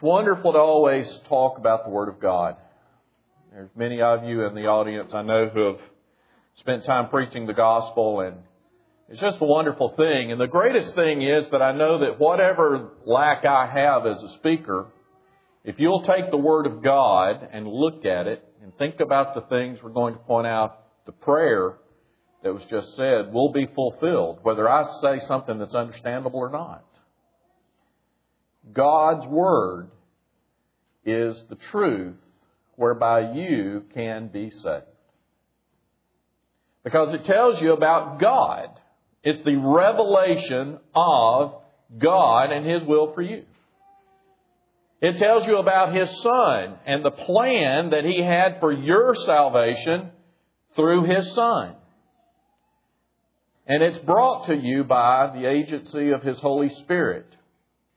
It's wonderful to always talk about the Word of God. There's many of you in the audience I know who have spent time preaching the gospel and it's just a wonderful thing. And the greatest thing is that I know that whatever lack I have as a speaker, if you'll take the Word of God and look at it and think about the things we're going to point out, the prayer that was just said will be fulfilled, whether I say something that's understandable or not. God's Word is the truth whereby you can be saved. Because it tells you about God. It's the revelation of God and His will for you. It tells you about His Son and the plan that He had for your salvation through His Son. And it's brought to you by the agency of His Holy Spirit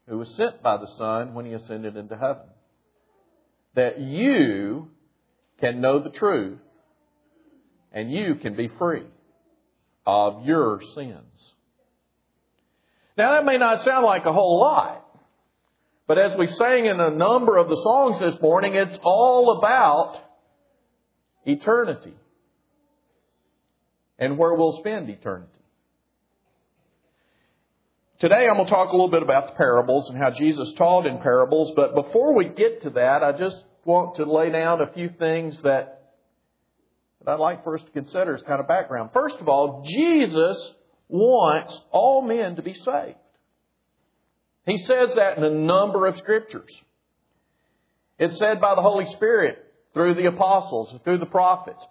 who was sent by the Son when he ascended into heaven. That you can know the truth and you can be free of your sins. Now that may not sound like a whole lot, but as we sang in a number of the songs this morning, it's all about eternity and where we'll spend eternity. Today I'm going to talk a little bit about the parables and how Jesus taught in parables, but before we get to that, I just want to lay down a few things that, that I'd like for us to consider as kind of background. First of all, Jesus wants all men to be saved. He says that in a number of scriptures. It's said by the Holy Spirit through the apostles, through the prophets.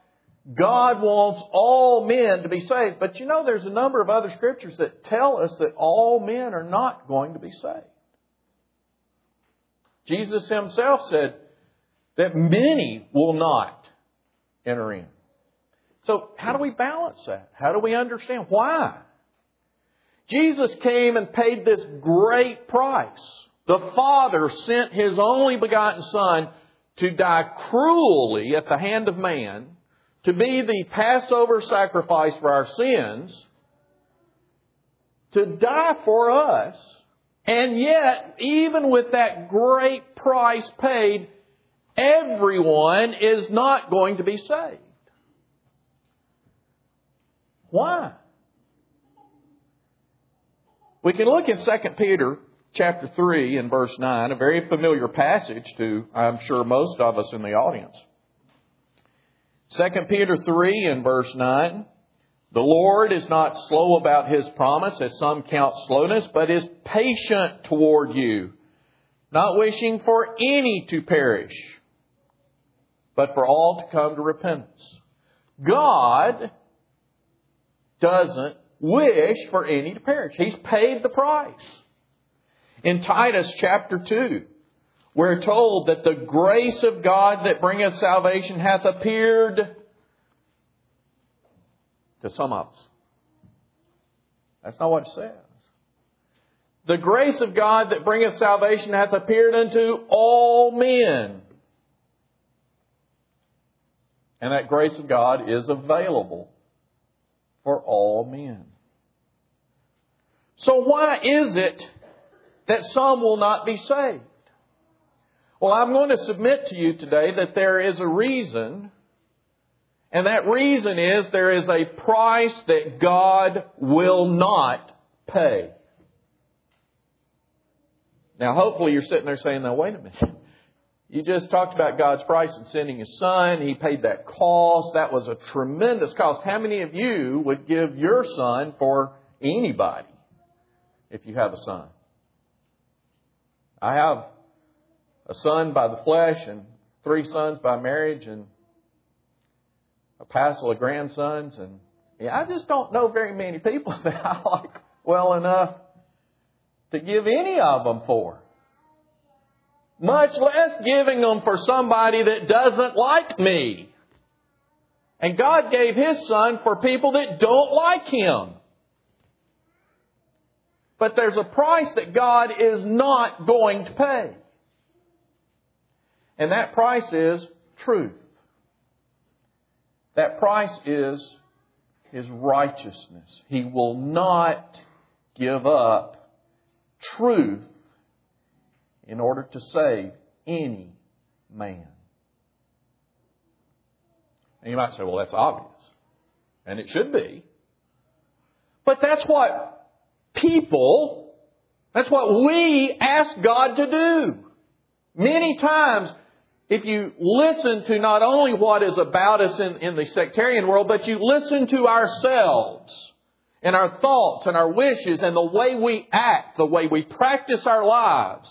God wants all men to be saved. But you know, there's a number of other scriptures that tell us that all men are not going to be saved. Jesus himself said that many will not enter in. So how do we balance that? How do we understand why? Jesus came and paid this great price. The Father sent His only begotten Son to die cruelly at the hand of man to be the Passover sacrifice for our sins, to die for us, and yet, even with that great price paid, everyone is not going to be saved. Why? We can look in 2 Peter chapter 3 and verse 9, a very familiar passage to, I'm sure, most of us in the audience. 2 Peter 3 and verse 9. The Lord is not slow about his promise, as some count slowness, but is patient toward you, not wishing for any to perish, but for all to come to repentance. God doesn't wish for any to perish. He's paid the price. In Titus chapter 2, we're told that the grace of God that bringeth salvation hath appeared to some of us. That's not what it says. The grace of God that bringeth salvation hath appeared unto all men. And that grace of God is available for all men. So why is it that some will not be saved? Well, I'm going to submit to you today that there is a reason, and that reason is there is a price that God will not pay. Now, hopefully, you're sitting there saying, now, wait a minute. You just talked about God's price in sending His Son. He paid that cost. That was a tremendous cost. How many of you would give your son for anybody if you have a son? I have a son by the flesh and three sons by marriage and a passel of grandsons and yeah, I just don't know very many people that I like well enough to give any of them for. Much less giving them for somebody that doesn't like me. And God gave His Son for people that don't like Him. But there's a price that God is not going to pay. And that price is truth. That price is his righteousness. He will not give up truth in order to save any man. And you might say, well, that's obvious. And it should be. But that's what people, that's what we ask God to do. Many times, if you listen to not only what is about us in, in the sectarian world, but you listen to ourselves and our thoughts and our wishes and the way we act, the way we practice our lives,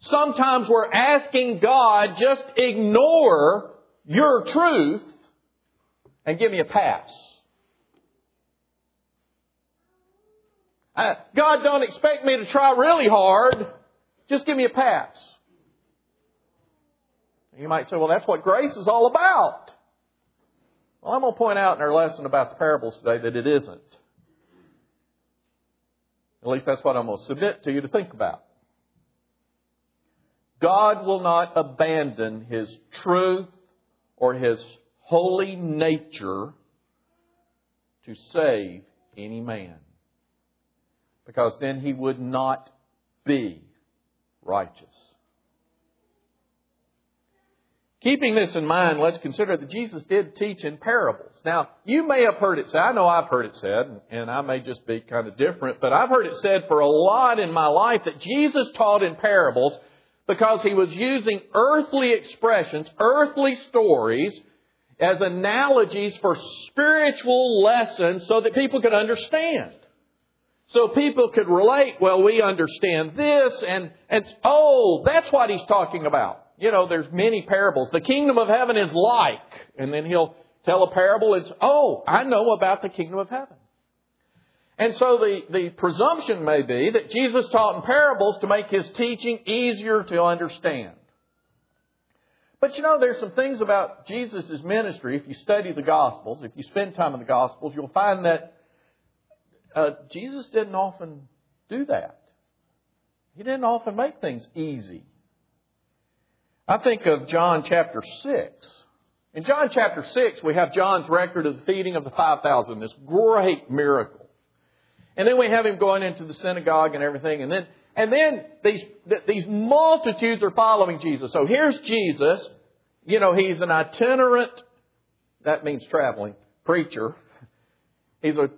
sometimes we're asking God, just ignore your truth and give me a pass. God don't expect me to try really hard. Just give me a pass. You might say, well, that's what grace is all about. Well, I'm going to point out in our lesson about the parables today that it isn't. At least that's what I'm going to submit to you to think about. God will not abandon His truth or His holy nature to save any man because then he would not be righteous. Keeping this in mind, let's consider that Jesus did teach in parables. Now, you may have heard it said, I know I've heard it said, and I may just be kind of different, but I've heard it said for a lot in my life that Jesus taught in parables because he was using earthly expressions, earthly stories, as analogies for spiritual lessons so that people could understand. So people could relate, well, we understand this, and, and oh, that's what he's talking about. You know, there's many parables. The kingdom of heaven is like, and then he'll tell a parable, it's, oh, I know about the kingdom of heaven. And so the, the presumption may be that Jesus taught in parables to make his teaching easier to understand. But you know, there's some things about Jesus' ministry, if you study the Gospels, if you spend time in the Gospels, you'll find that uh, Jesus didn't often do that. He didn't often make things easy. I think of John chapter 6. In John chapter 6, we have John's record of the feeding of the 5,000, this great miracle. And then we have him going into the synagogue and everything, and then, and then these, these multitudes are following Jesus. So here's Jesus. You know, he's an itinerant, that means traveling, preacher. He's a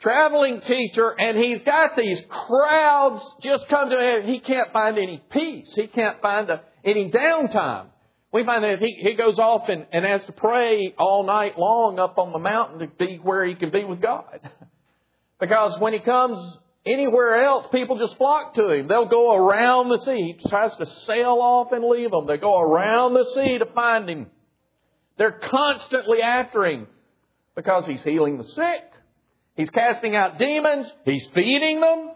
traveling teacher, and he's got these crowds just come to him. He can't find any peace. He can't find a, any downtime. We find that he, he goes off and, and has to pray all night long up on the mountain to be where he can be with God. because when he comes anywhere else, people just flock to him. They'll go around the sea. He tries to sail off and leave them. They go around the sea to find him. They're constantly after him because he's healing the sick. He's casting out demons. He's feeding them.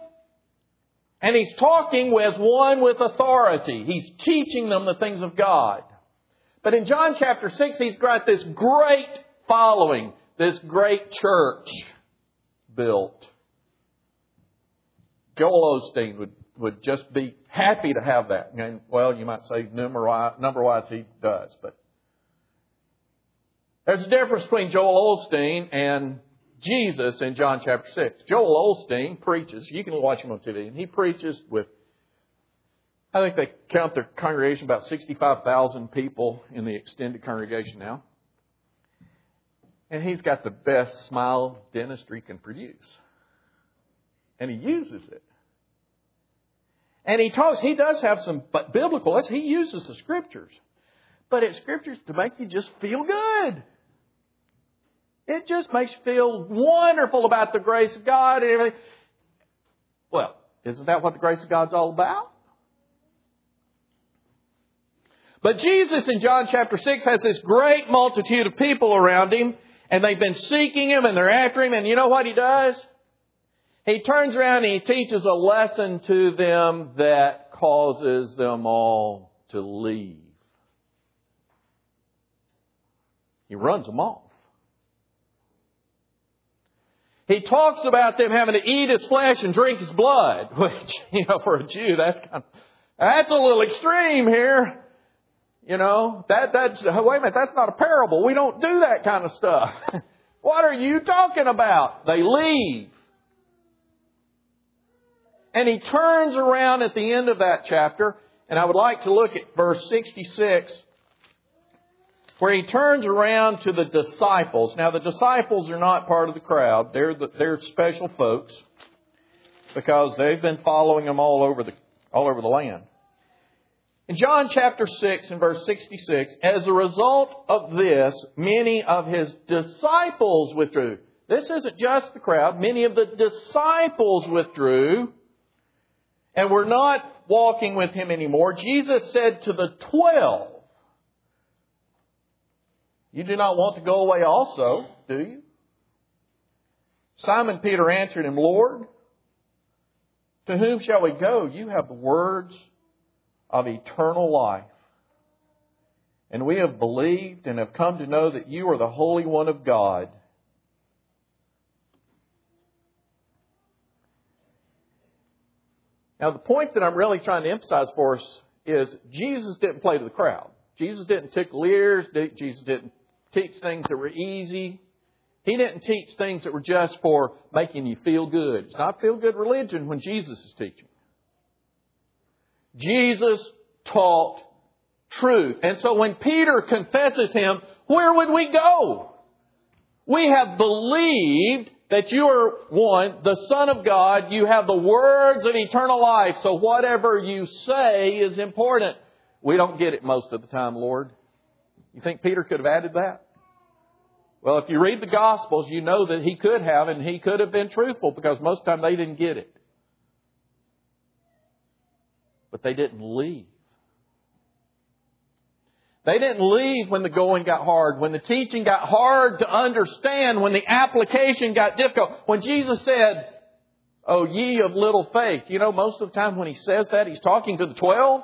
And he's talking with one with authority. He's teaching them the things of God. But in John chapter 6, he's got this great following, this great church built. Joel Osteen would, would just be happy to have that. And, well, you might say number-wise, he does, but there's a difference between Joel Osteen and Jesus in John chapter 6. Joel Osteen preaches, you can watch him on TV, and he preaches with, I think they count their congregation about 65,000 people in the extended congregation now. And he's got the best smile dentistry can produce. And he uses it. And he talks, he does have some biblical, he uses the scriptures. But it's scriptures to make you just feel good. It just makes you feel wonderful about the grace of God and everything. Well, isn't that what the grace of God's all about? But Jesus in John chapter 6 has this great multitude of people around him, and they've been seeking him and they're after him, and you know what he does? He turns around and he teaches a lesson to them that causes them all to leave. He runs them off. He talks about them having to eat his flesh and drink his blood, which, you know, for a Jew, that's kind of, that's a little extreme here. You know, that, that's, wait a minute, that's not a parable. We don't do that kind of stuff. what are you talking about? They leave. And he turns around at the end of that chapter And I would like to look at verse 66 where he turns around to the disciples. Now, the disciples are not part of the crowd. They're, the, they're special folks because they've been following him all over the, all over the land. In John chapter 6 and verse 66, as a result of this, many of his disciples withdrew. This isn't just the crowd. Many of the disciples withdrew and were not walking with him anymore. Jesus said to the twelve, You do not want to go away also, do you? Simon Peter answered him, Lord, to whom shall we go? You have the words of eternal life. And we have believed and have come to know that you are the Holy One of God. Now, the point that I'm really trying to emphasize for us is Jesus didn't play to the crowd. Jesus didn't tickle ears. Jesus didn't teach things that were easy. He didn't teach things that were just for making you feel good. It's not feel good religion when Jesus is teaching. Jesus taught truth. And so when Peter confesses him, where would we go? We have believed that you are one, the Son of God. You have the words of eternal life. So whatever you say is important. We don't get it most of the time, Lord. You think Peter could have added that? Well, if you read the Gospels, you know that he could have, and he could have been truthful because most of the time they didn't get it but they didn't leave. They didn't leave when the going got hard, when the teaching got hard to understand, when the application got difficult. When Jesus said, Oh, ye of little faith. You know, most of the time when he says that, he's talking to the twelve.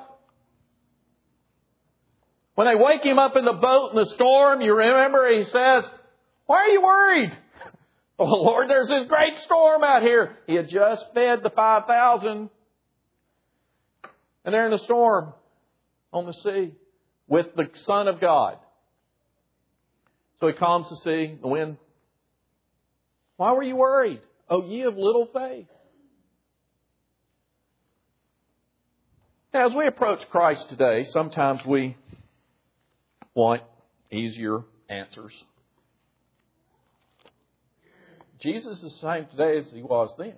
When they wake him up in the boat in the storm, you remember he says, Why are you worried? Oh, Lord, there's this great storm out here. He had just fed the 5,000 and they're in a storm on the sea with the Son of God. So he calms the sea, the wind. Why were you worried? Oh, ye of little faith. As we approach Christ today, sometimes we want easier answers. Jesus is the same today as he was then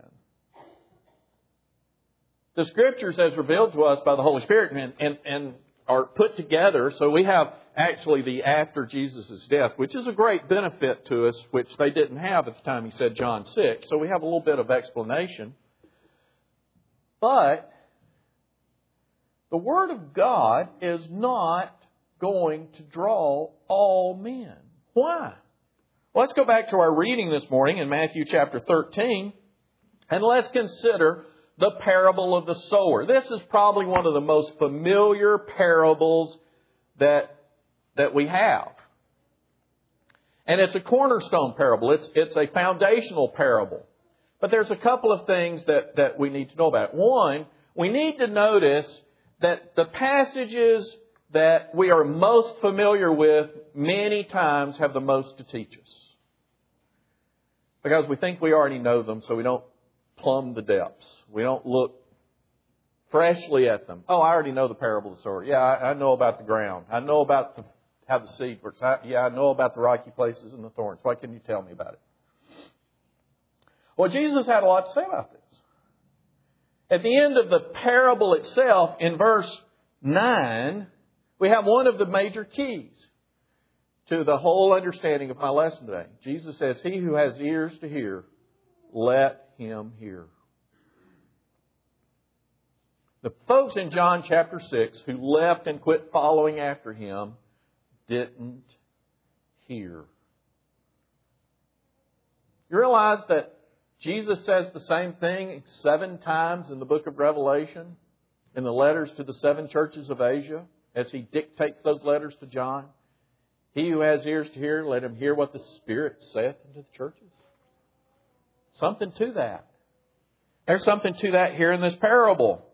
the scriptures as revealed to us by the Holy Spirit and, and, and are put together. So we have actually the after Jesus' death, which is a great benefit to us, which they didn't have at the time he said John 6. So we have a little bit of explanation. But the Word of God is not going to draw all men. Why? Let's go back to our reading this morning in Matthew chapter 13, and let's consider the parable of the sower. This is probably one of the most familiar parables that, that we have. And it's a cornerstone parable. It's, it's a foundational parable. But there's a couple of things that, that we need to know about. One, we need to notice that the passages that we are most familiar with many times have the most to teach us. Because we think we already know them, so we don't plumb the depths. We don't look freshly at them. Oh, I already know the parable of the. Yeah, I, I know about the ground. I know about the, how the seed works. I, yeah, I know about the rocky places and the thorns. Why can't you tell me about it? Well, Jesus had a lot to say about this. At the end of the parable itself, in verse 9, we have one of the major keys to the whole understanding of my lesson today. Jesus says, He who has ears to hear, let him hear. The folks in John chapter 6 who left and quit following after him didn't hear. You realize that Jesus says the same thing seven times in the book of Revelation, in the letters to the seven churches of Asia, as he dictates those letters to John. He who has ears to hear, let him hear what the Spirit saith unto the churches. Something to that. There's something to that here in this parable.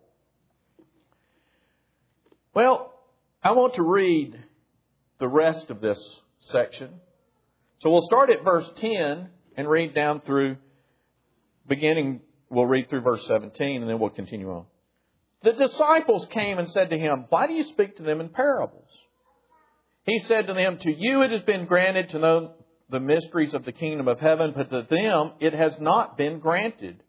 Well, I want to read the rest of this section. So we'll start at verse 10 and read down through beginning, we'll read through verse 17 and then we'll continue on. The disciples came and said to him, Why do you speak to them in parables? He said to them, To you it has been granted to know the mysteries of the kingdom of heaven, but to them it has not been granted.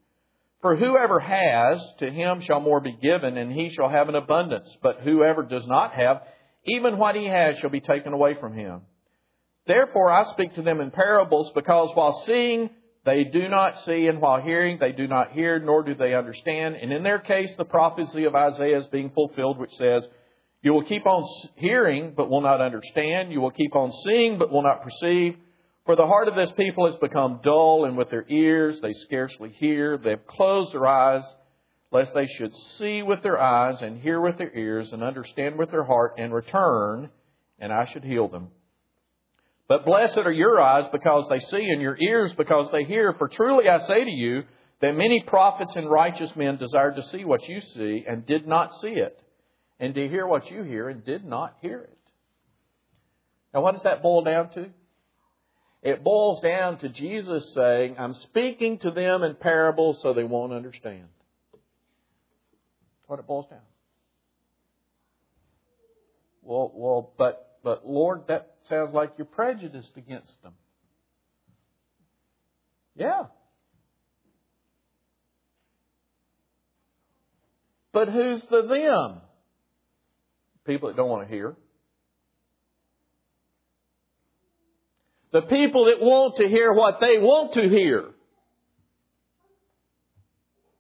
For whoever has, to him shall more be given, and he shall have an abundance. But whoever does not have, even what he has shall be taken away from him. Therefore I speak to them in parables, because while seeing they do not see, and while hearing they do not hear, nor do they understand. And in their case, the prophecy of Isaiah is being fulfilled, which says, You will keep on hearing, but will not understand. You will keep on seeing, but will not perceive. For the heart of this people has become dull, and with their ears they scarcely hear. They have closed their eyes, lest they should see with their eyes, and hear with their ears, and understand with their heart, and return, and I should heal them. But blessed are your eyes because they see, and your ears because they hear. For truly I say to you that many prophets and righteous men desired to see what you see, and did not see it, and to hear what you hear, and did not hear it. Now, what does that boil down to? It boils down to Jesus saying, I'm speaking to them in parables so they won't understand. What it boils down. Well, well, but, but Lord, that sounds like you're prejudiced against them. Yeah. But who's the them? People that don't want to hear. The people that want to hear what they want to hear.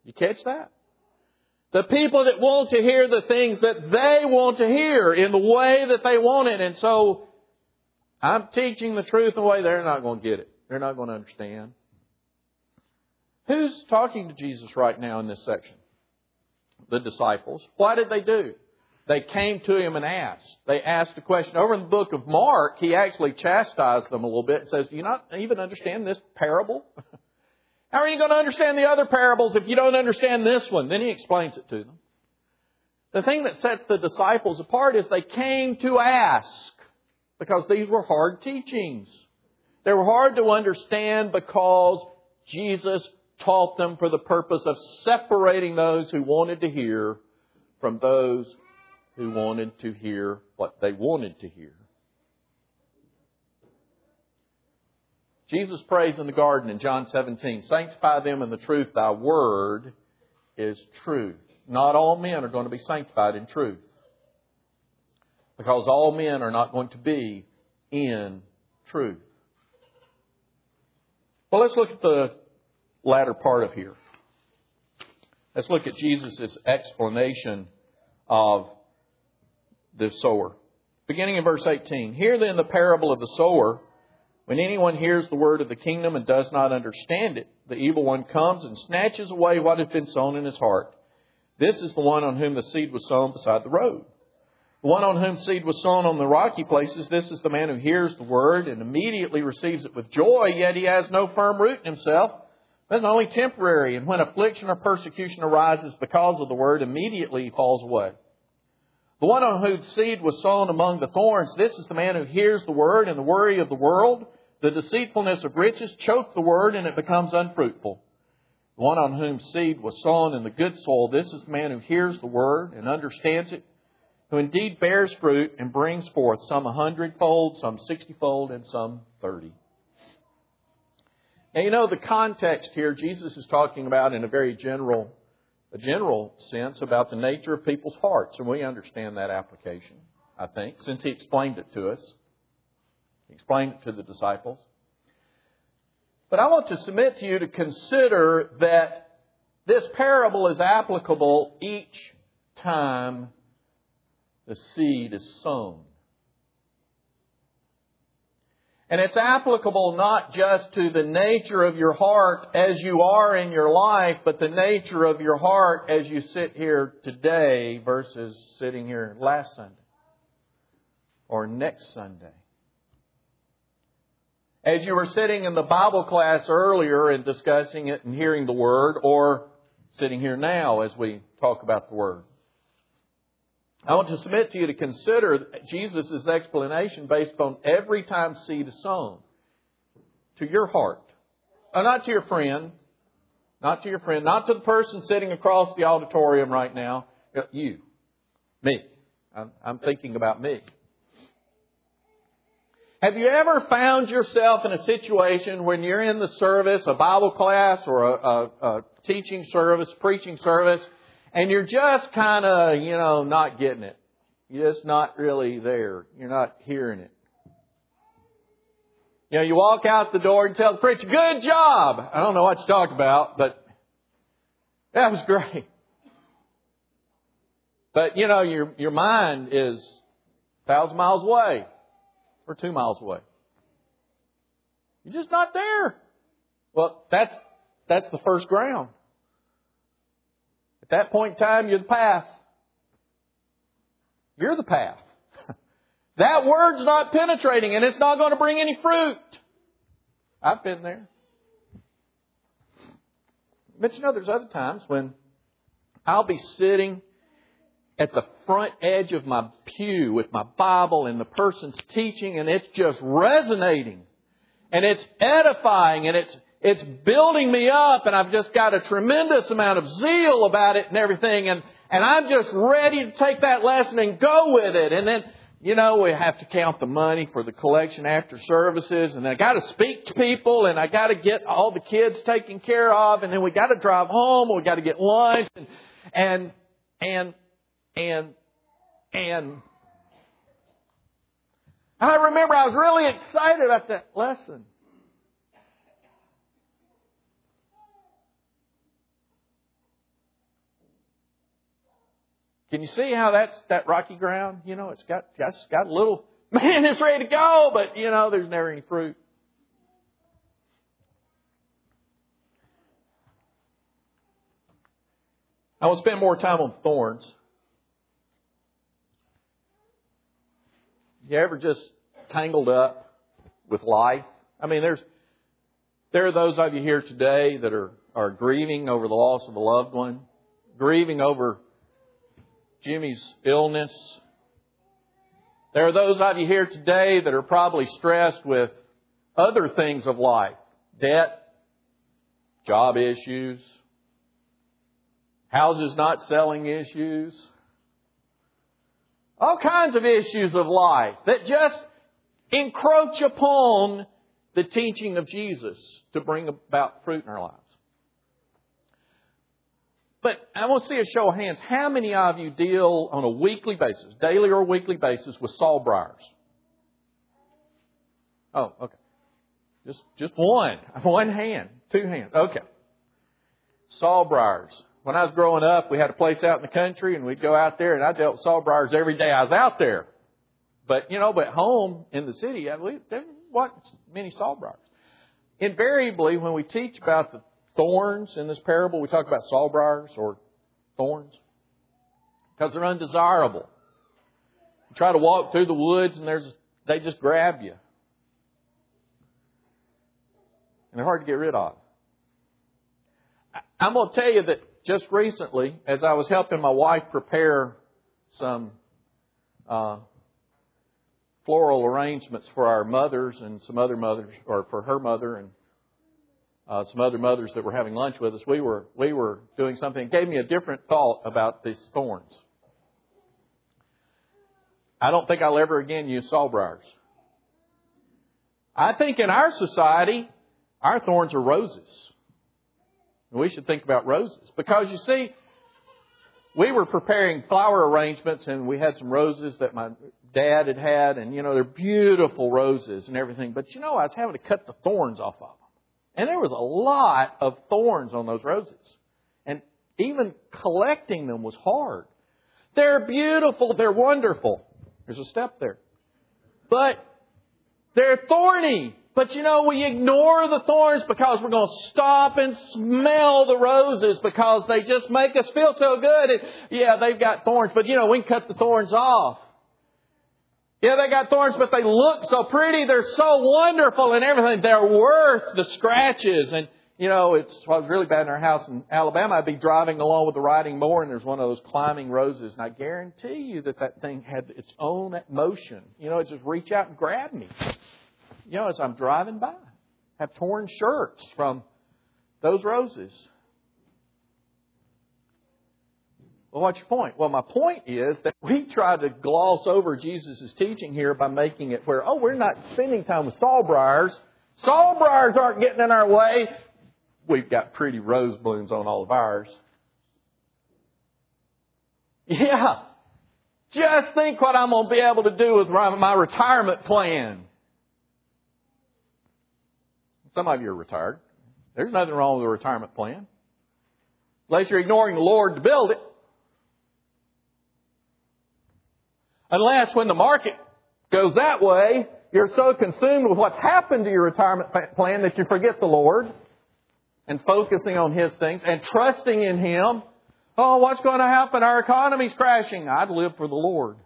You catch that? The people that want to hear the things that they want to hear in the way that they want it. And so I'm teaching the truth in a way they're not going to get it. They're not going to understand. Who's talking to Jesus right now in this section? The disciples. What did they do? They came to him and asked. They asked a question. Over in the book of Mark, he actually chastised them a little bit and says, Do you not even understand this parable? How are you going to understand the other parables if you don't understand this one? Then he explains it to them. The thing that sets the disciples apart is they came to ask because these were hard teachings. They were hard to understand because Jesus taught them for the purpose of separating those who wanted to hear from those who wanted to hear what they wanted to hear. Jesus prays in the garden in John 17, Sanctify them in the truth, thy word is truth. Not all men are going to be sanctified in truth. Because all men are not going to be in truth. Well, let's look at the latter part of here. Let's look at Jesus' explanation of the sower. Beginning in verse 18. Hear then the parable of the sower. When anyone hears the word of the kingdom and does not understand it, the evil one comes and snatches away what has been sown in his heart. This is the one on whom the seed was sown beside the road. The one on whom seed was sown on the rocky places, this is the man who hears the word and immediately receives it with joy, yet he has no firm root in himself. That's only temporary, and when affliction or persecution arises because of the word, immediately he falls away. The one on whose seed was sown among the thorns, this is the man who hears the word and the worry of the world, the deceitfulness of riches choke the word and it becomes unfruitful. The one on whom seed was sown in the good soil, this is the man who hears the word and understands it, who indeed bears fruit and brings forth some a hundredfold, some sixtyfold, and some thirty. Now you know the context here Jesus is talking about in a very general a general sense about the nature of people's hearts, and we understand that application, I think, since he explained it to us. He explained it to the disciples. But I want to submit to you to consider that this parable is applicable each time the seed is sown. And it's applicable not just to the nature of your heart as you are in your life, but the nature of your heart as you sit here today versus sitting here last Sunday or next Sunday. As you were sitting in the Bible class earlier and discussing it and hearing the Word, or sitting here now as we talk about the Word. I want to submit to you to consider Jesus' explanation based on every time seed is sown to your heart. Uh, not to your friend, not to your friend, not to the person sitting across the auditorium right now, Uh, you. Me. I'm, I'm thinking about me. Have you ever found yourself in a situation when you're in the service, a Bible class or a, a, a teaching service, preaching service, and you're just kind of, you know, not getting it? You're just not really there. You're not hearing it. You know, you walk out the door and tell the preacher, good job! I don't know what you talk about, but that was great. But, you know, your, your mind is a thousand miles away or two miles away. You're just not there. Well, that's, that's the first ground. At that point in time, you're the path. You're the path. that word's not penetrating and it's not going to bring any fruit. I've been there. But you know, there's other times when I'll be sitting at the front edge of my pew with my Bible and the person's teaching and it's just resonating and it's edifying and it's it's building me up and I've just got a tremendous amount of zeal about it and everything and and I'm just ready to take that lesson and go with it and then you know, we have to count the money for the collection after services, and I got to speak to people, and I got to get all the kids taken care of, and then we got to drive home, we got to get lunch, and and and and and I remember I was really excited about that lesson. Can you see how that's that rocky ground? You know, it's got it's got a little man, it's ready to go, but you know, there's never any fruit. I will spend more time on thorns. You ever just tangled up with life? I mean, there's there are those of you here today that are are grieving over the loss of a loved one, grieving over Jimmy's illness. There are those of you here today that are probably stressed with other things of life debt, job issues, houses not selling issues, all kinds of issues of life that just encroach upon the teaching of Jesus to bring about fruit in our lives. But I want to see a show of hands. How many of you deal on a weekly basis, daily or weekly basis, with saw briars? Oh, okay. Just just one. One hand. Two hands. Okay. Saw briars. When I was growing up, we had a place out in the country and we'd go out there and I dealt with briars every day I was out there. But, you know, but home in the city, there wasn't many saw briars. Invariably, when we teach about the thorns in this parable. We talk about sawbriars or thorns because they're undesirable. You try to walk through the woods and there's they just grab you. And they're hard to get rid of. I'm going to tell you that just recently, as I was helping my wife prepare some uh, floral arrangements for our mothers and some other mothers, or for her mother and uh, some other mothers that were having lunch with us, we were we were doing something. It gave me a different thought about these thorns. I don't think I'll ever again use sawbriars. I think in our society, our thorns are roses. And we should think about roses because you see, we were preparing flower arrangements and we had some roses that my dad had had, and you know they're beautiful roses and everything. But you know, I was having to cut the thorns off of them. And there was a lot of thorns on those roses. And even collecting them was hard. They're beautiful, they're wonderful. There's a step there. But they're thorny. But you know, we ignore the thorns because we're going to stop and smell the roses because they just make us feel so good. And yeah, they've got thorns, but you know, we can cut the thorns off. Yeah, they got thorns, but they look so pretty. They're so wonderful and everything. They're worth the scratches. And, you know, it's, it was really bad in our house in Alabama. I'd be driving along with the riding mower and there's one of those climbing roses. And I guarantee you that that thing had its own motion. You know, it just reach out and grab me. You know, as I'm driving by. I have torn shirts from those roses. Well, what's your point? Well, my point is that we try to gloss over Jesus' teaching here by making it where, oh, we're not spending time with sawbriars. Sawbriars aren't getting in our way. We've got pretty rose blooms on all of ours. Yeah. Just think what I'm going to be able to do with my retirement plan. Some of you are retired. There's nothing wrong with a retirement plan. Unless you're ignoring the Lord to build it. Unless when the market goes that way, you're so consumed with what's happened to your retirement plan that you forget the Lord and focusing on His things and trusting in Him. Oh, what's going to happen? Our economy's crashing. I'd live for the Lord.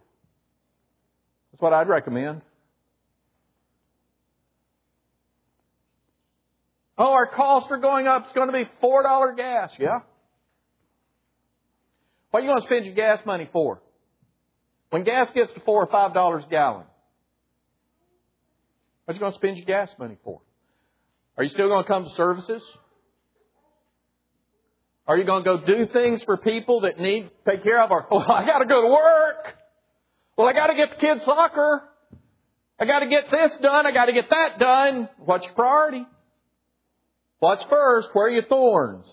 That's what I'd recommend. Oh, our costs are going up. It's going to be $4 gas. Yeah. What are you going to spend your gas money for? When gas gets to 4 or $5 a gallon, what are you going to spend your gas money for? Are you still going to come to services? Are you going to go do things for people that need to take care of? Or, well, I got to go to work. Well, I got to get the kids soccer. I got to get this done. I got to get that done. What's your priority? What's first? Where are your thorns?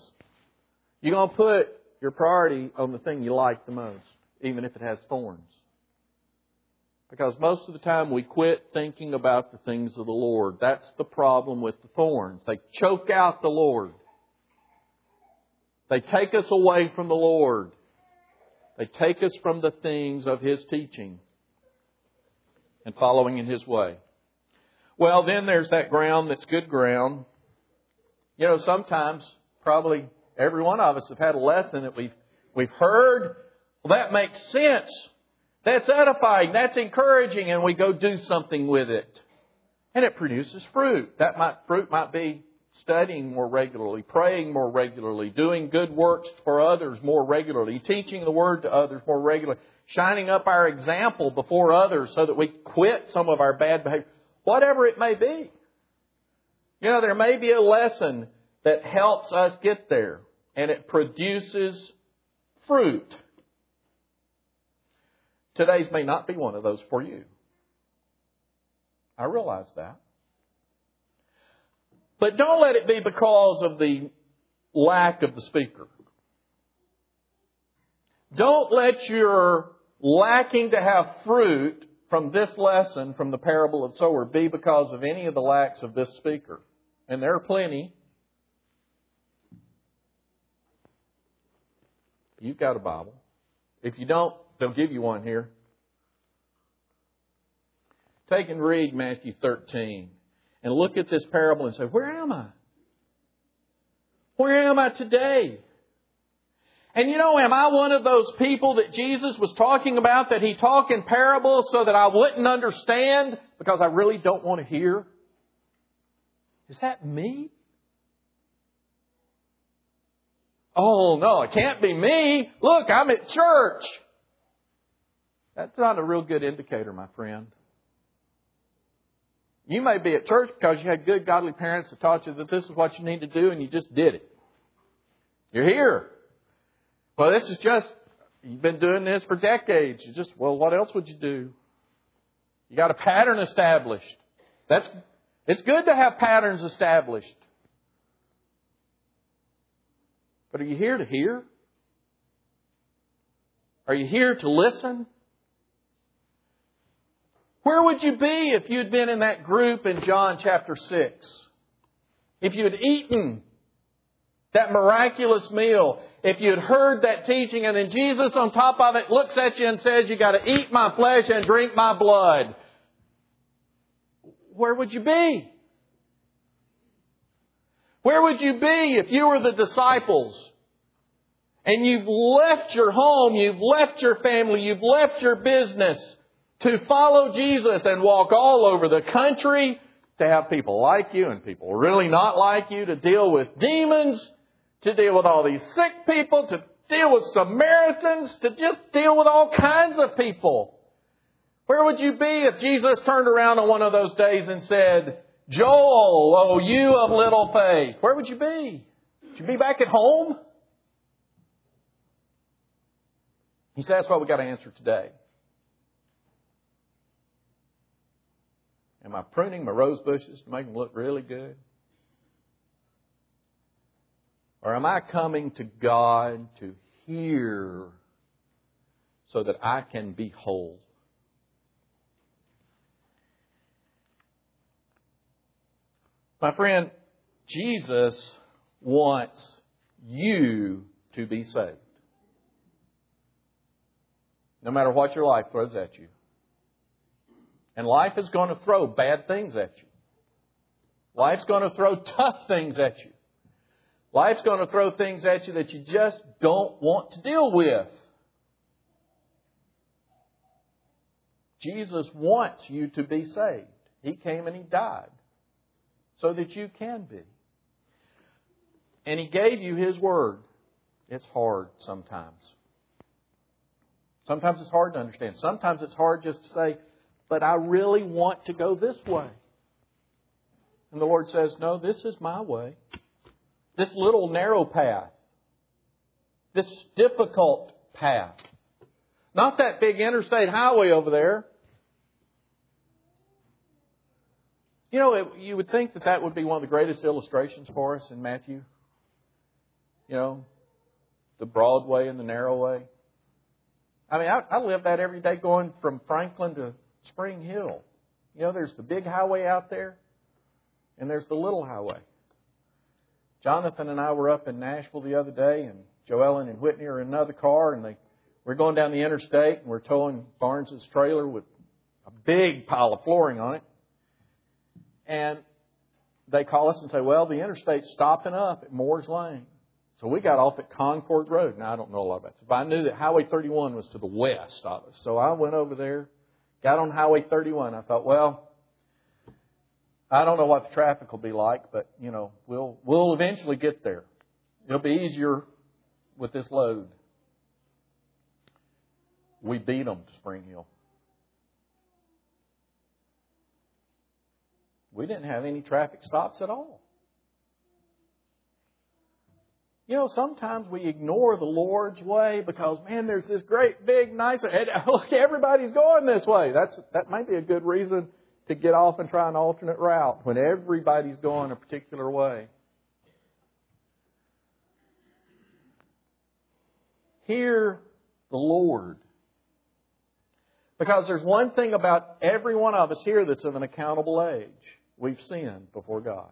You're going to put your priority on the thing you like the most, even if it has thorns. Because most of the time we quit thinking about the things of the Lord. That's the problem with the thorns. They choke out the Lord. They take us away from the Lord. They take us from the things of His teaching and following in His way. Well, then there's that ground that's good ground. You know, sometimes, probably every one of us have had a lesson that we've, we've heard. Well, that makes sense. That's edifying. That's encouraging. And we go do something with it. And it produces fruit. That might, fruit might be studying more regularly, praying more regularly, doing good works for others more regularly, teaching the Word to others more regularly, shining up our example before others so that we quit some of our bad behavior. Whatever it may be. You know, there may be a lesson that helps us get there, and it produces fruit. Today's may not be one of those for you. I realize that. But don't let it be because of the lack of the speaker. Don't let your lacking to have fruit from this lesson, from the parable of sower, be because of any of the lacks of this speaker. And there are plenty. You've got a Bible. If you don't, They'll give you one here. Take and read Matthew 13 and look at this parable and say, Where am I? Where am I today? And you know, am I one of those people that Jesus was talking about that he talked in parables so that I wouldn't understand because I really don't want to hear? Is that me? Oh no, it can't be me. Look, I'm at church. That's not a real good indicator, my friend. You may be at church because you had good, godly parents that taught you that this is what you need to do and you just did it. You're here. Well, this is just, you've been doing this for decades. You just, well, what else would you do? You got a pattern established. That's, it's good to have patterns established. But are you here to hear? Are you here to listen? Where would you be if you'd been in that group in John chapter 6? If you had eaten that miraculous meal, if you had heard that teaching and then Jesus on top of it looks at you and says, you gotta eat my flesh and drink my blood. Where would you be? Where would you be if you were the disciples? And you've left your home, you've left your family, you've left your business, to follow Jesus and walk all over the country, to have people like you and people really not like you, to deal with demons, to deal with all these sick people, to deal with Samaritans, to just deal with all kinds of people. Where would you be if Jesus turned around on one of those days and said, Joel, oh you of little faith? Where would you be? Would you be back at home? He said that's what we've got to answer today. Am I pruning my rose bushes to make them look really good? Or am I coming to God to hear so that I can be whole? My friend, Jesus wants you to be saved. No matter what your life throws at you. And life is going to throw bad things at you. Life's going to throw tough things at you. Life's going to throw things at you that you just don't want to deal with. Jesus wants you to be saved. He came and He died so that you can be. And He gave you His Word. It's hard sometimes. Sometimes it's hard to understand. Sometimes it's hard just to say, but I really want to go this way. And the Lord says, No, this is my way. This little narrow path. This difficult path. Not that big interstate highway over there. You know, it, you would think that that would be one of the greatest illustrations for us in Matthew. You know, the broad way and the narrow way. I mean, I, I live that every day going from Franklin to Spring Hill. You know, there's the big highway out there, and there's the little highway. Jonathan and I were up in Nashville the other day, and Joellen and Whitney are in another car, and they we're going down the interstate, and we're towing Barnes's trailer with a big pile of flooring on it. And they call us and say, well, the interstate's stopping up at Moore's Lane. So we got off at Concord Road. Now, I don't know a lot about this, but I knew that Highway 31 was to the west of us. So I went over there, got on Highway 31. I thought, well, I don't know what the traffic will be like, but, you know, we'll, we'll eventually get there. It'll be easier with this load. We beat them to Spring Hill. We didn't have any traffic stops at all. You know, sometimes we ignore the Lord's way because, man, there's this great, big, nice, look, everybody's going this way. That's, that might be a good reason to get off and try an alternate route when everybody's going a particular way. Hear the Lord. Because there's one thing about every one of us here that's of an accountable age. We've sinned before God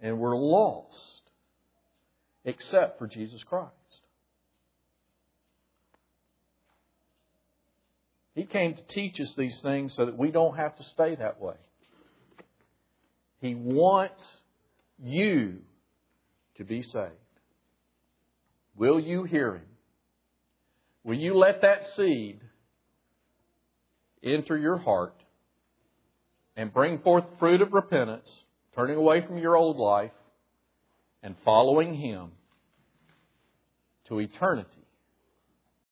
and we're lost except for Jesus Christ. He came to teach us these things so that we don't have to stay that way. He wants you to be saved. Will you hear Him? Will you let that seed enter your heart and bring forth fruit of repentance turning away from your old life and following Him to eternity